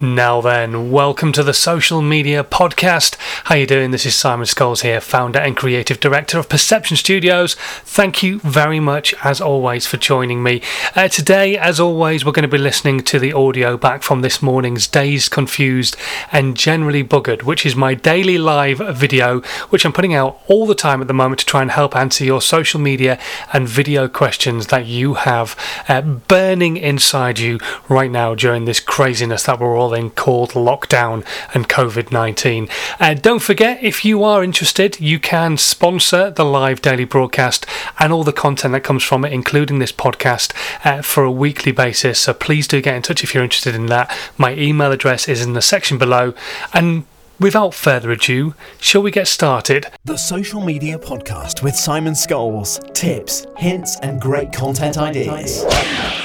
Now then, welcome to the Social Media Podcast. How you doing? This is Simon Scholes here, founder and creative director of Perception Studios. Thank you very much, as always, for joining me. Uh, today, as always, we're going to be listening to the audio back from this morning's Dazed, Confused and Generally Buggered, which is my daily live video, which I'm putting out all the time at the moment to try and help answer your social media and video questions that you have uh, burning inside you right now during this craziness that we're all called lockdown and COVID 19. Uh, don't forget, if you are interested, you can sponsor the live daily broadcast and all the content that comes from it, including this podcast, uh, for a weekly basis. So please do get in touch if you're interested in that. My email address is in the section below. And Without further ado, shall we get started? The Social Media Podcast with Simon Scholes. Tips, hints, and great content ideas.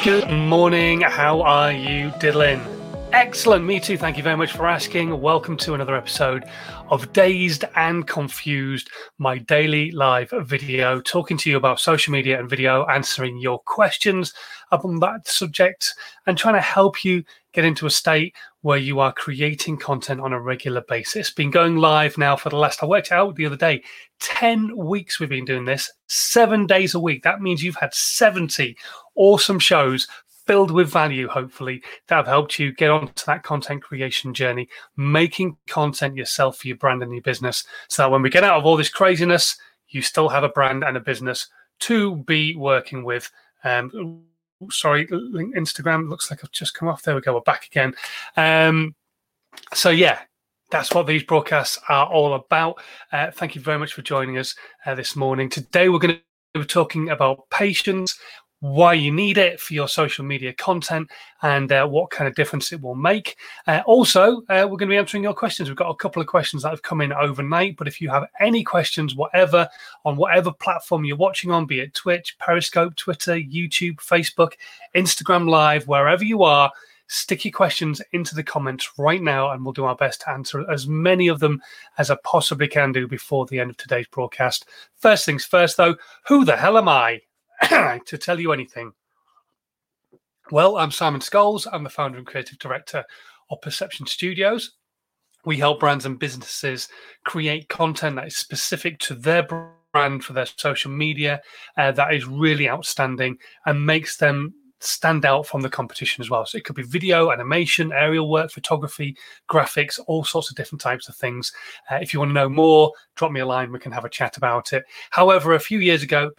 Good morning. How are you, Dylan? Excellent. Me too. Thank you very much for asking. Welcome to another episode of Dazed and Confused, my daily live video, talking to you about social media and video, answering your questions upon that subject, and trying to help you get into a state where you are creating content on a regular basis. Been going live now for the last, I worked out the other day, 10 weeks we've been doing this, seven days a week. That means you've had 70 awesome shows filled with value, hopefully, that have helped you get onto that content creation journey, making content yourself for your brand and your business. So that when we get out of all this craziness, you still have a brand and a business to be working with. Um, sorry, Instagram looks like I've just come off. There we go. We're back again. Um, so, yeah, that's what these broadcasts are all about. Uh, thank you very much for joining us uh, this morning. Today, we're going to be talking about patience why you need it for your social media content and uh, what kind of difference it will make. Uh, also, uh, we're going to be answering your questions. We've got a couple of questions that have come in overnight, but if you have any questions, whatever, on whatever platform you're watching on, be it Twitch, Periscope, Twitter, YouTube, Facebook, Instagram Live, wherever you are, stick your questions into the comments right now and we'll do our best to answer as many of them as I possibly can do before the end of today's broadcast. First things first, though, who the hell am I? to tell you anything? Well, I'm Simon Scholes. I'm the founder and creative director of Perception Studios. We help brands and businesses create content that is specific to their brand for their social media uh, that is really outstanding and makes them stand out from the competition as well. So it could be video, animation, aerial work, photography, graphics, all sorts of different types of things. Uh, if you want to know more, drop me a line. We can have a chat about it. However, a few years ago,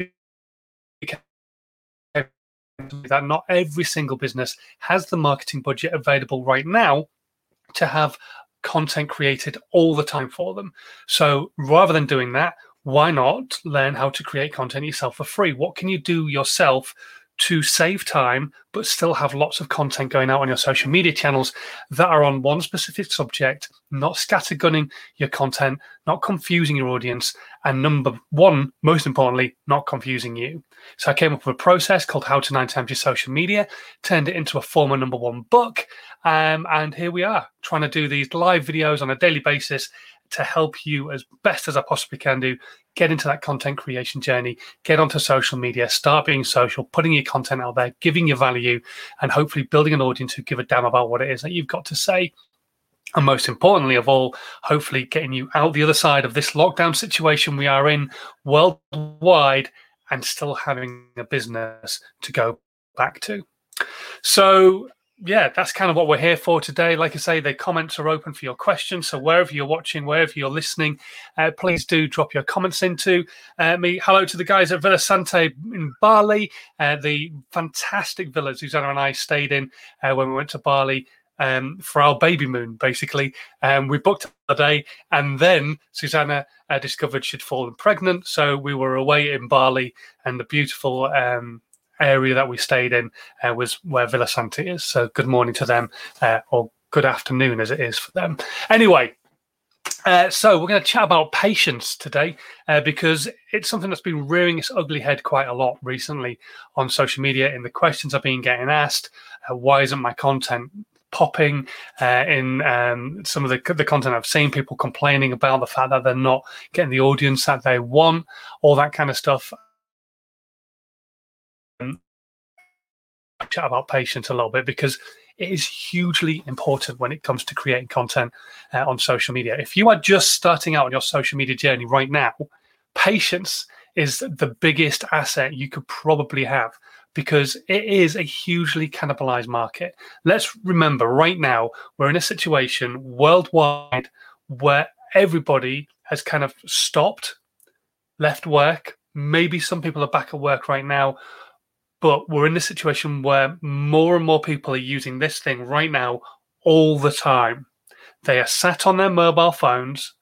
that not every single business has the marketing budget available right now to have content created all the time for them. So rather than doing that, why not learn how to create content yourself for free? What can you do yourself to save time but still have lots of content going out on your social media channels that are on one specific subject, not scattergunning your content, not confusing your audience, and number one, most importantly, not confusing you. So I came up with a process called How to Nine Times Your Social Media, turned it into a former number one book, um, and here we are trying to do these live videos on a daily basis to help you as best as I possibly can do get into that content creation journey, get onto social media, start being social, putting your content out there, giving your value, and hopefully building an audience who give a damn about what it is that you've got to say. And most importantly of all, hopefully getting you out the other side of this lockdown situation we are in worldwide and still having a business to go back to. So yeah, that's kind of what we're here for today. Like I say, the comments are open for your questions. So wherever you're watching, wherever you're listening, uh, please do drop your comments into uh, me. Hello to the guys at Villa Sante in Bali, uh, the fantastic villa Susanna and I stayed in uh, when we went to Bali um, for our baby moon, basically. Um, we booked a day, and then Susanna uh, discovered she'd fallen pregnant. So we were away in Bali, and the beautiful um, area that we stayed in uh, was where Villa Sante is. So good morning to them, uh, or good afternoon as it is for them. Anyway, uh, so we're going to chat about patience today uh, because it's something that's been rearing its ugly head quite a lot recently on social media. In the questions I've been getting asked, uh, why isn't my content popping uh, in um, some of the, the content I've seen, people complaining about the fact that they're not getting the audience that they want, all that kind of stuff. Chat about patience a little bit because It is hugely important when it comes to creating content uh, on social media. If you are just starting out on your social media journey right now, patience is the biggest asset you could probably have because it is a hugely cannibalized market. Let's remember right now, we're in a situation worldwide where everybody has kind of stopped, left work. Maybe some people are back at work right now, but we're in a situation where more and more people are using this thing right now all the time. They are sat on their mobile phones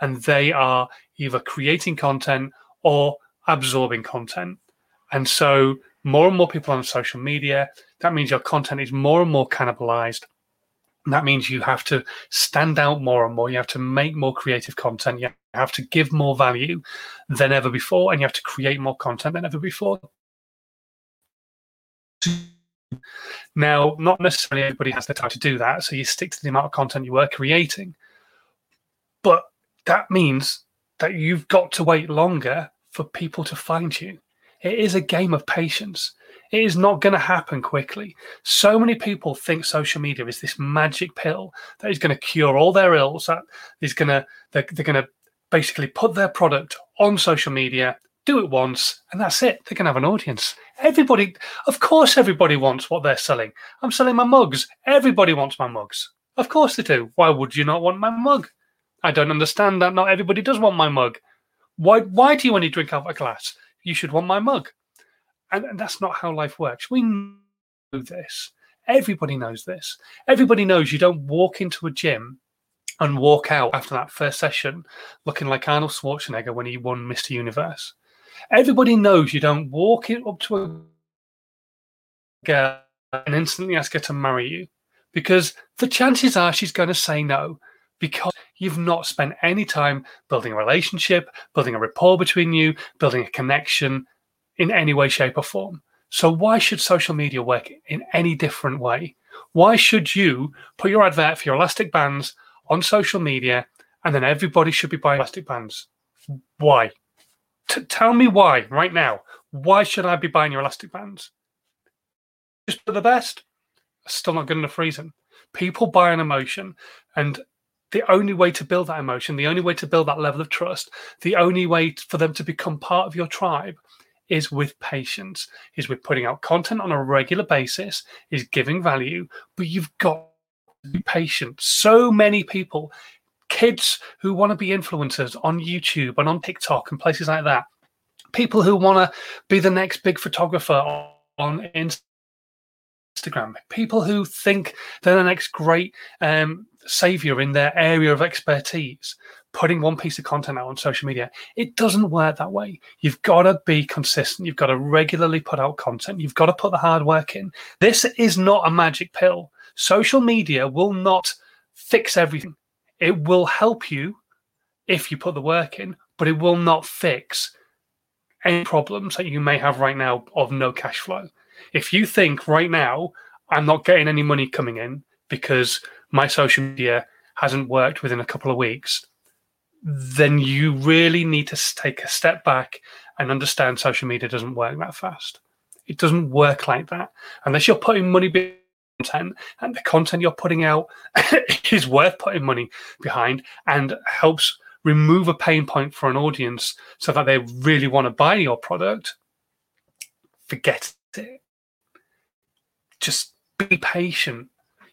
and they are either creating content or absorbing content. And so, more and more people on social media, that means your content is more and more cannibalized. And that means you have to stand out more and more. You have to make more creative content. You have to give more value than ever before. And you have to create more content than ever before. Now, not necessarily everybody has the time to do that. So you stick to the amount of content you were creating. But that means that you've got to wait longer for people to find you. It is a game of patience. It is not going to happen quickly. So many people think social media is this magic pill that is going to cure all their ills. That is going to they're, they're going to basically put their product on social media, do it once, and that's it. They can have an audience. Everybody, of course, everybody wants what they're selling. I'm selling my mugs. Everybody wants my mugs. Of course they do. Why would you not want my mug? I don't understand that. Not everybody does want my mug. Why? Why do you only drink out of a glass? You should want my mug. And, and that's not how life works. We know this. Everybody knows this. Everybody knows you don't walk into a gym and walk out after that first session looking like Arnold Schwarzenegger when he won Mr. Universe. Everybody knows you don't walk it up to a girl and instantly ask her to marry you because the chances are she's going to say no because you've not spent any time building a relationship, building a rapport between you, building a connection in any way, shape, or form. So, why should social media work in any different way? Why should you put your advert for your elastic bands on social media and then everybody should be buying elastic bands? Why? T- tell me why right now. Why should I be buying your elastic bands? Just for the best? Still not good enough reason. People buy an emotion, and the only way to build that emotion, the only way to build that level of trust, the only way for them to become part of your tribe is with patience, is with putting out content on a regular basis, is giving value, but you've got to be patient. So many people, kids who want to be influencers on YouTube and on TikTok and places like that, people who want to be the next big photographer on Instagram, people who think they're the next great um, savior in their area of expertise putting one piece of content out on social media. It doesn't work that way. You've got to be consistent. You've got to regularly put out content. You've got to put the hard work in. This is not a magic pill. Social media will not fix everything it will help you if you put the work in but it will not fix any problems that you may have right now of no cash flow if you think right now i'm not getting any money coming in because my social media hasn't worked within a couple of weeks, then you really need to take a step back and understand social media doesn't work that fast. It doesn't work like that unless you're putting money content and the content you're putting out is worth putting money behind and helps remove a pain point for an audience so that they really want to buy your product. Forget it. Just be patient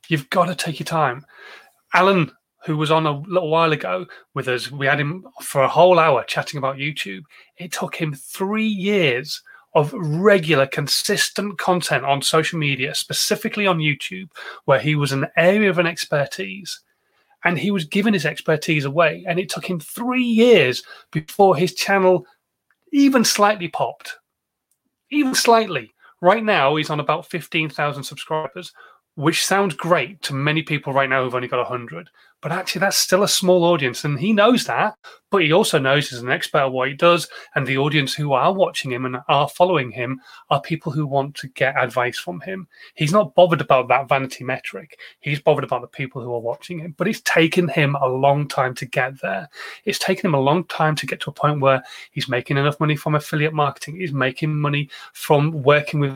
You've got to take your time. Alan, who was on a little while ago with us, we had him for a whole hour chatting about YouTube. It took him three years of regular, consistent content on social media, specifically on YouTube, where he was an area of an expertise. And he was giving his expertise away. And it took him three years before his channel even slightly popped. Even slightly. Right now, he's on about 15,000 subscribers which sounds great to many people right now who've only got 100 but actually that's still a small audience and he knows that but he also knows he's an expert at what he does and the audience who are watching him and are following him are people who want to get advice from him. He's not bothered about that vanity metric. He's bothered about the people who are watching him but it's taken him a long time to get there. It's taken him a long time to get to a point where he's making enough money from affiliate marketing he's making money from working with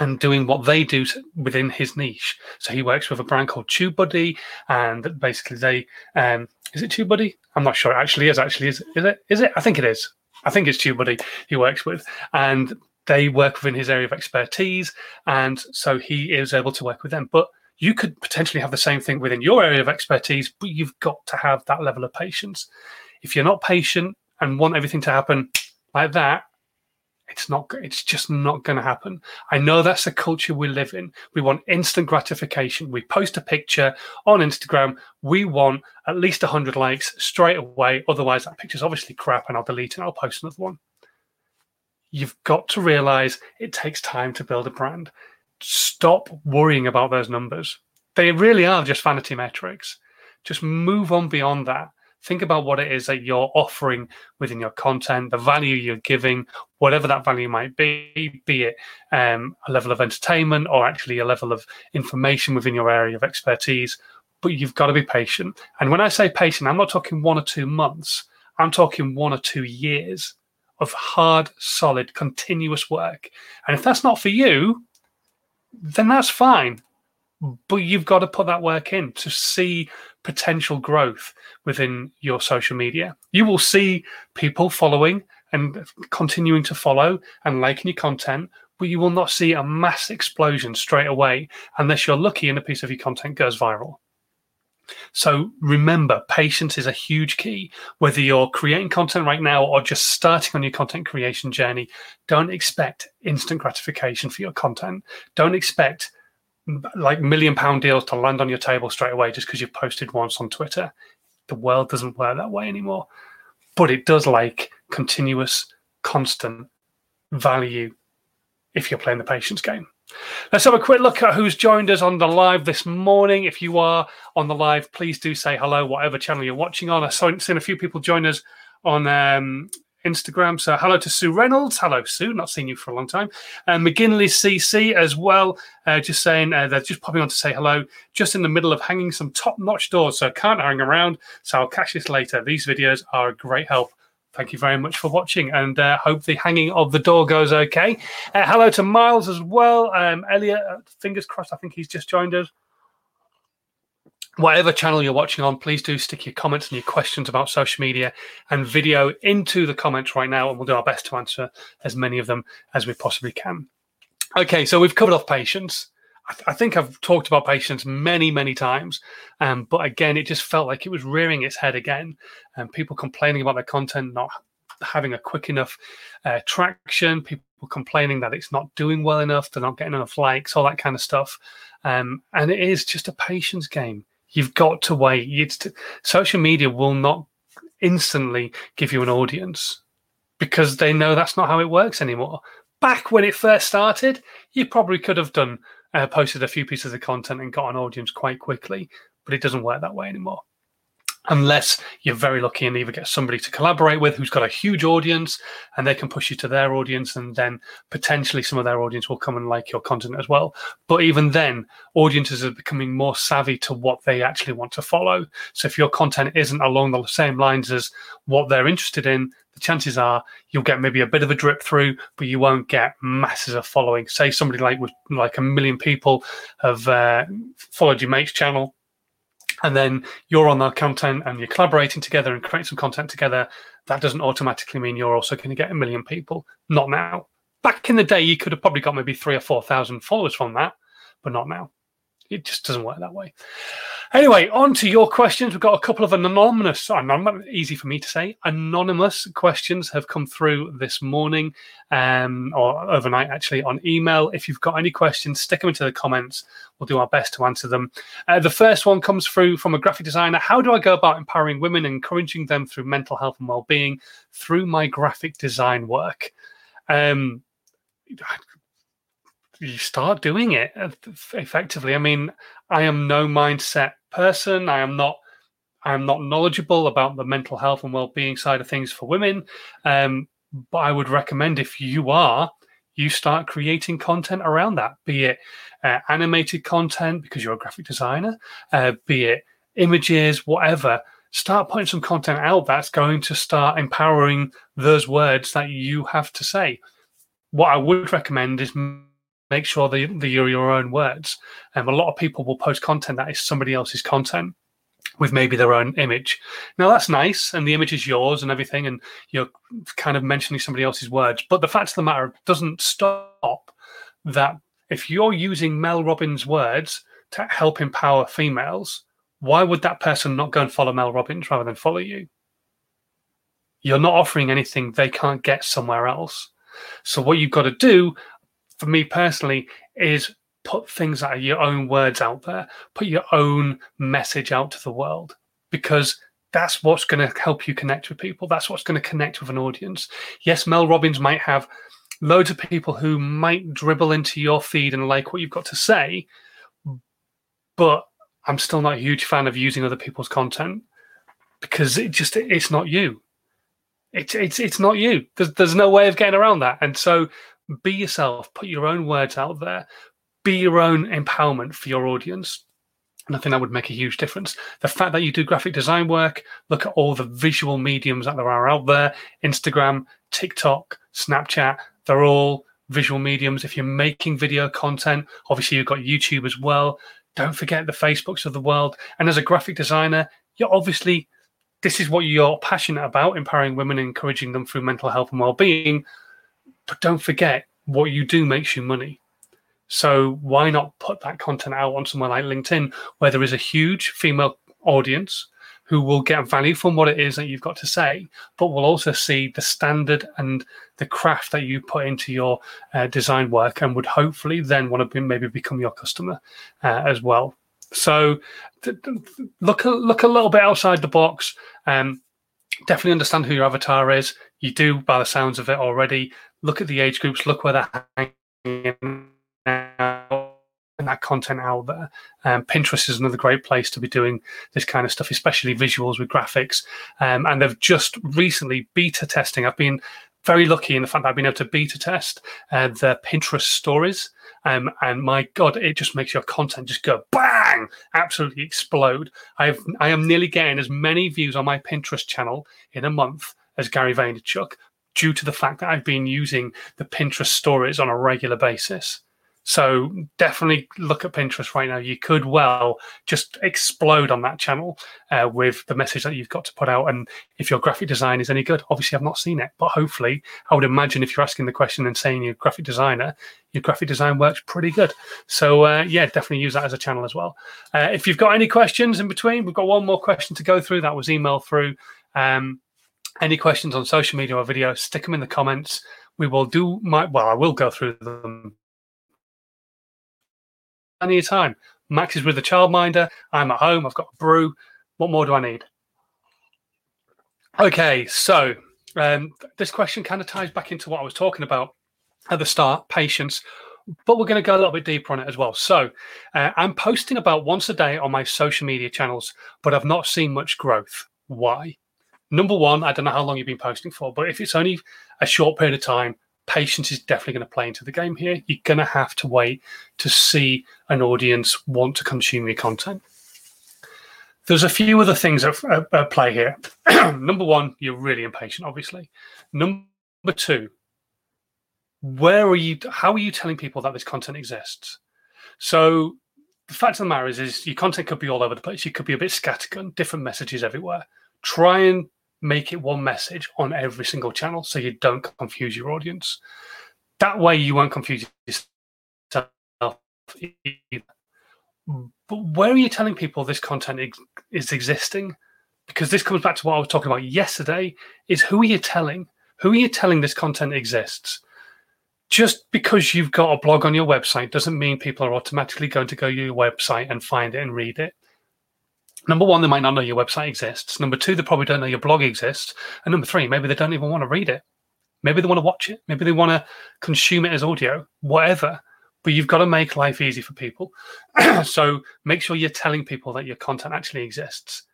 and doing what they do within his niche. So he works with a brand called TubeBuddy, and basically they um, is it TubeBuddy? I'm not sure. It actually is. Actually, is is it? Is it? I think it is. I think it's TubeBuddy he works with, and they work within his area of expertise, and so he is able to work with them. But you could potentially have the same thing within your area of expertise, but you've got to have that level of patience. If you're not patient and want everything to happen like that, it's not it's just not going to happen. I know that's the culture we live in. We want instant gratification. We post a picture on instagram. We want at least 100 likes straight away. Otherwise that picture's obviously crap and i'll delete it and i'll post another one. You've got to realize it takes time to build a brand. Stop worrying about those numbers. They really are just vanity metrics. Just move on beyond that Think about what it is that you're offering within your content, the value you're giving, whatever that value might be, be it um, a level of entertainment or actually a level of information within your area of expertise. But you've got to be patient. And when I say patient, I'm not talking one or two months, I'm talking one or two years of hard, solid, continuous work. And if that's not for you, then that's fine. But you've got to put that work in to see potential growth within your social media. You will see people following and continuing to follow and liking your content, but you will not see a mass explosion straight away unless you're lucky and a piece of your content goes viral. So remember, patience is a huge key. Whether you're creating content right now or just starting on your content creation journey, don't expect instant gratification for your content. Don't expect like million pound deals to land on your table straight away just because you've posted once on Twitter. The world doesn't work that way anymore. But it does like continuous, constant value if you're playing the patience game. Let's have a quick look at who's joined us on the live this morning. If you are on the live, please do say hello, whatever channel you're watching on. I've seen a few people join us on um, Instagram. So hello to Sue Reynolds. Hello, Sue. Not seen you for a long time. And uh, McGinley CC as well. Uh, just saying uh, they're just popping on to say hello. Just in the middle of hanging some top-notch doors, so can't hang around. So I'll catch this later. These videos are a great help. Thank you very much for watching, and uh, hope the hanging of the door goes okay. Uh, hello to Miles as well. Um, Elliot, uh, fingers crossed. I think he's just joined us whatever channel you're watching on, please do stick your comments and your questions about social media and video into the comments right now, and we'll do our best to answer as many of them as we possibly can. Okay, so we've covered off patience. I, th- I think I've talked about patience many, many times, um, but again, it just felt like it was rearing its head again, and people complaining about their content not having a quick enough uh, traction, people complaining that it's not doing well enough, they're not getting enough likes, all that kind of stuff. Um, and it is just a patience game. You've got to wait. Social media will not instantly give you an audience because they know that's not how it works anymore. Back when it first started, you probably could have done uh, posted a few pieces of content and got an audience quite quickly, but it doesn't work that way anymore unless you're very lucky and either get somebody to collaborate with who's got a huge audience and they can push you to their audience and then potentially some of their audience will come and like your content as well. But even then audiences are becoming more savvy to what they actually want to follow. So if your content isn't along the same lines as what they're interested in the chances are you'll get maybe a bit of a drip through but you won't get masses of following. Say somebody like with like a million people have uh, followed your mate's channel and then you're on that content and you're collaborating together and create some content together, that doesn't automatically mean you're also going to get a million people. Not now. Back in the day, you could have probably got maybe three or 4,000 followers from that, but not now. It just doesn't work that way. Anyway, on to your questions. We've got a couple of anonymous, anonymous easy for me to say, anonymous questions have come through this morning um, or overnight actually on email. If you've got any questions, stick them into the comments. We'll do our best to answer them. Uh, the first one comes through from a graphic designer. How do I go about empowering women encouraging them through mental health and well-being through my graphic design work? Um, you start doing it effectively. I mean, I am no mindset person. I am not. I am not knowledgeable about the mental health and well-being side of things for women. Um, but I would recommend if you are, you start creating content around that, be it uh, animated content because you're a graphic designer, uh, be it images, whatever. Start putting some content out that's going to start empowering those words that you have to say. What I would recommend is make sure that, you're your own words. Um, a lot of people will post content that is somebody else's content with maybe their own image. Now that's nice, and the image is yours and everything, and you're kind of mentioning somebody else's words. But the fact of the matter doesn't stop that if you're using Mel Robbins' words to help empower females, why would that person not go and follow Mel Robbins rather than follow you? You're not offering anything they can't get somewhere else. So what you've got to do, for me personally, is put things out your own words out there, put your own message out to the world, because that's what's going to help you connect with people. That's what's going to connect with an audience. Yes, Mel Robbins might have loads of people who might dribble into your feed and like what you've got to say, but I'm still not a huge fan of using other people's content because it just it's not you. It's it's it's not you. There's there's no way of getting around that. And so be yourself, put your own words out there, be your own empowerment for your audience. And I think that would make a huge difference. The fact that you do graphic design work, look at all the visual mediums that there are out there Instagram, TikTok, Snapchat, they're all visual mediums. If you're making video content, obviously you've got YouTube as well. Don't forget the Facebooks of the world. And as a graphic designer, you're obviously, this is what you're passionate about empowering women, encouraging them through mental health and well being. But don't forget, what you do makes you money. So why not put that content out on somewhere like LinkedIn, where there is a huge female audience who will get value from what it is that you've got to say, but will also see the standard and the craft that you put into your uh, design work, and would hopefully then want to be, maybe become your customer uh, as well. So th- th- look a, look a little bit outside the box. Um, definitely understand who your avatar is. You do by the sounds of it already. Look at the age groups. Look where they're hanging out, and that content out there. Um, Pinterest is another great place to be doing this kind of stuff, especially visuals with graphics. Um, and they've just recently beta testing. I've been very lucky in the fact that I've been able to beta test uh, the Pinterest stories. Um, and my God, it just makes your content just go bang, absolutely explode. I've I am nearly getting as many views on my Pinterest channel in a month as Gary Vaynerchuk due to the fact that I've been using the Pinterest stories on a regular basis. So definitely look at Pinterest right now. You could well just explode on that channel uh, with the message that you've got to put out. And if your graphic design is any good, obviously I've not seen it, but hopefully I would imagine if you're asking the question and saying you're a graphic designer, your graphic design works pretty good. So uh, yeah, definitely use that as a channel as well. Uh, if you've got any questions in between, we've got one more question to go through. That was emailed through. Um, any questions on social media or video, stick them in the comments. We will do my well. I will go through them of time. Max is with the childminder. I'm at home. I've got a brew. What more do I need? Okay, so um, this question kind of ties back into what I was talking about at the start patience, but we're going to go a little bit deeper on it as well. So uh, I'm posting about once a day on my social media channels, but I've not seen much growth. Why? Number one, I don't know how long you've been posting for, but if it's only a short period of time, patience is definitely going to play into the game here. You're going to have to wait to see an audience want to consume your content. There's a few other things at, at, play here. Number one, you're really impatient, obviously. Number two, where are you? How are you telling people that this content exists? So the fact of the matter is, is your content could be all over the place. You could be a bit scattergun, different messages everywhere. Try and make it one message on every single channel so you don't confuse your audience. That way, you won't confuse yourself either. But where are you telling people this content is existing? Because this comes back to what I was talking about yesterday is who are you telling? Who are you telling this content exists? Just because you've got a blog on your website doesn't mean people are automatically going to go to your website and find it and read it number one, they might not know your website exists. Number two, they probably don't know your blog exists. And number three, maybe they don't even want to read it. Maybe they want to watch it. Maybe they want to consume it as audio, whatever. But you've got to make life easy for people. so make sure you're telling people that your content actually exists.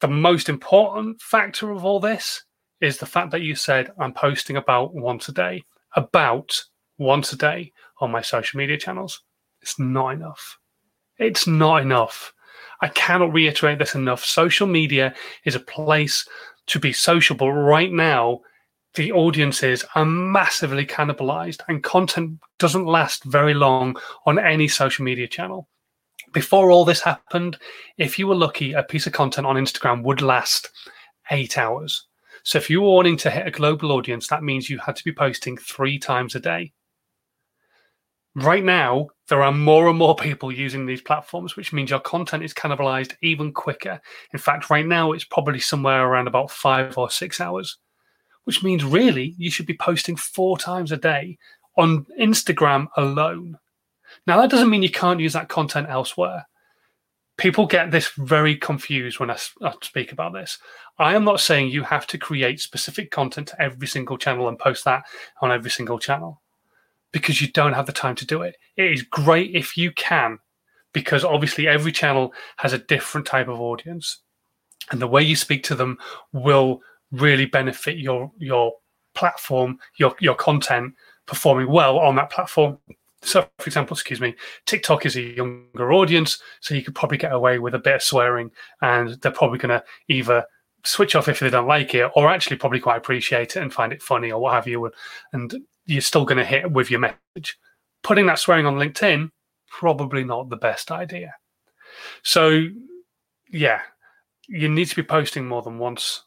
The most important factor of all this is the fact that you said, I'm posting about once a day, about once a day on my social media channels. It's not enough. It's not enough I cannot reiterate this enough. Social media is a place to be sociable right now. the audiences are massively cannibalized and content doesn't last very long on any social media channel. Before all this happened, if you were lucky, a piece of content on Instagram would last eight hours. So if you were wanting to hit a global audience, that means you had to be posting three times a day. Right now, there are more and more people using these platforms, which means your content is cannibalized even quicker. In fact, right now, it's probably somewhere around about five or six hours which means really you should be posting four times a day on Instagram alone. Now, that doesn't mean you can't use that content elsewhere. People get this very confused when I, speak about this. I am not saying you have to create specific content to every single channel and post that on every single channel because you don't have the time to do it. It is great if you can, because obviously every channel has a different type of audience. And the way you speak to them will really benefit your your platform, your your content performing well on that platform. So, for example, excuse me, TikTok is a younger audience, so you could probably get away with a bit of swearing, and they're probably going to either switch off if they don't like it, or actually probably quite appreciate it and find it funny or what have you, and, and you're still going to hit with your message. Putting that swearing on LinkedIn, probably not the best idea. So, yeah, you need to be posting more than once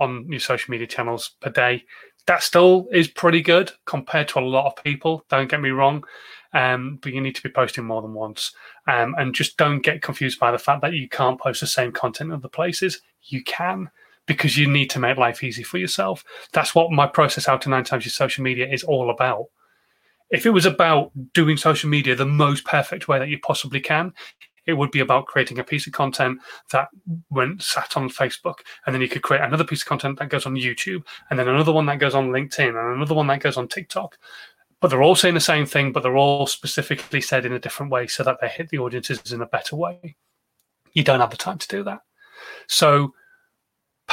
on your social media channels per day. That still is pretty good compared to a lot of people. Don't get me wrong, um, but you need to be posting more than once. Um, and just don't get confused by the fact that you can't post the same content in other places. You can because you need to make life easy for yourself. That's what my process How to Nine Times Your Social Media is all about. If it was about doing social media the most perfect way that you possibly can, it would be about creating a piece of content that went sat on Facebook, and then you could create another piece of content that goes on YouTube, and then another one that goes on LinkedIn, and another one that goes on TikTok. But they're all saying the same thing, but they're all specifically said in a different way so that they hit the audiences in a better way. You don't have the time to do that. So,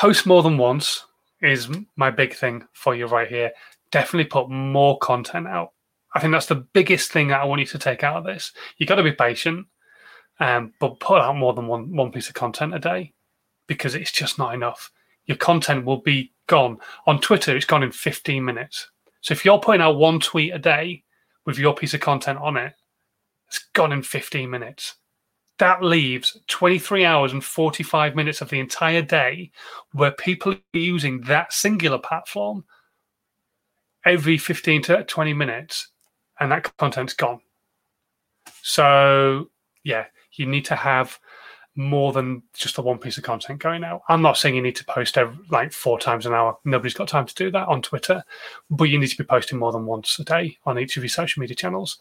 post more than once is my big thing for you right here. Definitely put more content out. I think that's the biggest thing that I want you to take out of this. You got to be patient um, but put out more than one one piece of content a day because it's just not enough. Your content will be gone on Twitter. It's gone in 15 minutes. So if you're putting out one tweet a day with your piece of content on it, it's gone in 15 minutes. That leaves 23 hours and 45 minutes of the entire day where people are using that singular platform every 15 to 20 minutes, and that content's gone. So, yeah, you need to have more than just the one piece of content going out. I'm not saying you need to post every, like four times an hour. Nobody's got time to do that on Twitter, but you need to be posting more than once a day on each of your social media channels.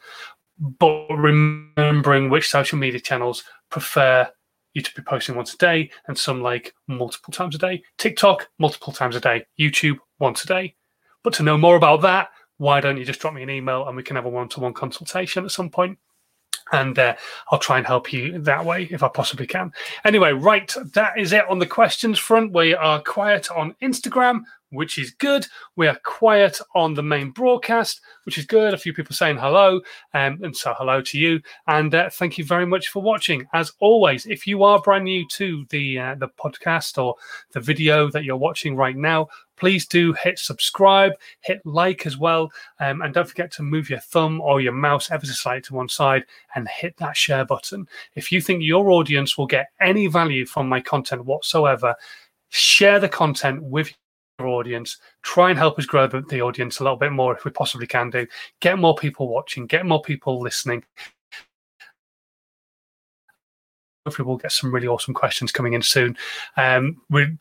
But remembering which social media channels prefer you to be posting once a day, and some like multiple times a day. TikTok, multiple times a day. YouTube, once a day. But to know more about that, why don't you just drop me an email and we can have a one to one consultation at some point? And uh, I'll try and help you that way if I possibly can. Anyway, right, that is it on the questions front. We are quiet on Instagram, which is good. We are quiet on the main broadcast, which is good. A few people saying hello, um, and so hello to you. And uh, thank you very much for watching. As always, if you are brand new to the uh, the podcast or the video that you're watching right now, please do hit subscribe, hit like as well, um, and don't forget to move your thumb or your mouse ever so slightly to one side and hit that share button. If you think your audience will get any value from my content whatsoever, share the content with your audience. Try and help us grow the, audience a little bit more if we possibly can do. Get more people watching, get more people listening hopefully we'll get some really awesome questions coming in soon. Um, we're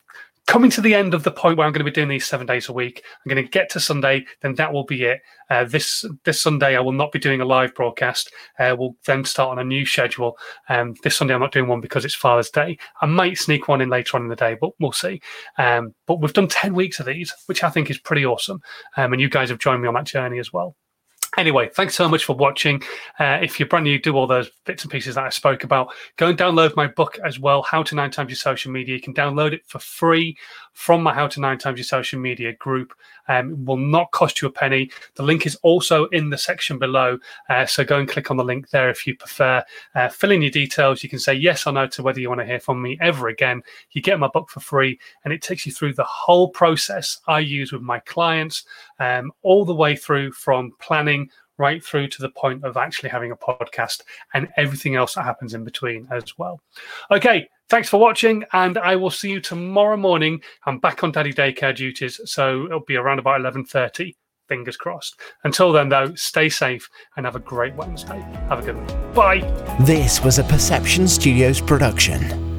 coming to the end of the point where I'm going to be doing these seven days a week. I'm going to get to Sunday, then that will be it. Uh, this this Sunday, I will not be doing a live broadcast. Uh, we'll then start on a new schedule. Um, this Sunday, I'm not doing one because it's Father's Day. I might sneak one in later on in the day, but we'll see. Um, but we've done 10 weeks of these, which I think is pretty awesome. Um, and you guys have joined me on that journey as well. Anyway, thanks so much for watching. Uh, if you're brand new, do all those bits and pieces that I spoke about. Go and download my book as well, How to Nine Times Your Social Media. You can download it for free from my How to Nine Times Your Social Media group. Um, it will not cost you a penny. The link is also in the section below. Uh, so go and click on the link there if you prefer. Uh, fill in your details. You can say yes or no to whether you want to hear from me ever again. You get my book for free, and it takes you through the whole process I use with my clients, um, all the way through from planning right through to the point of actually having a podcast and everything else that happens in between as well. Okay, thanks for watching, and I will see you tomorrow morning. I'm back on daddy daycare duties, so it'll be around about 11:30. Fingers crossed. Until then, though, stay safe and have a great Wednesday. Have a good one. Bye. This was a Perception Studios production.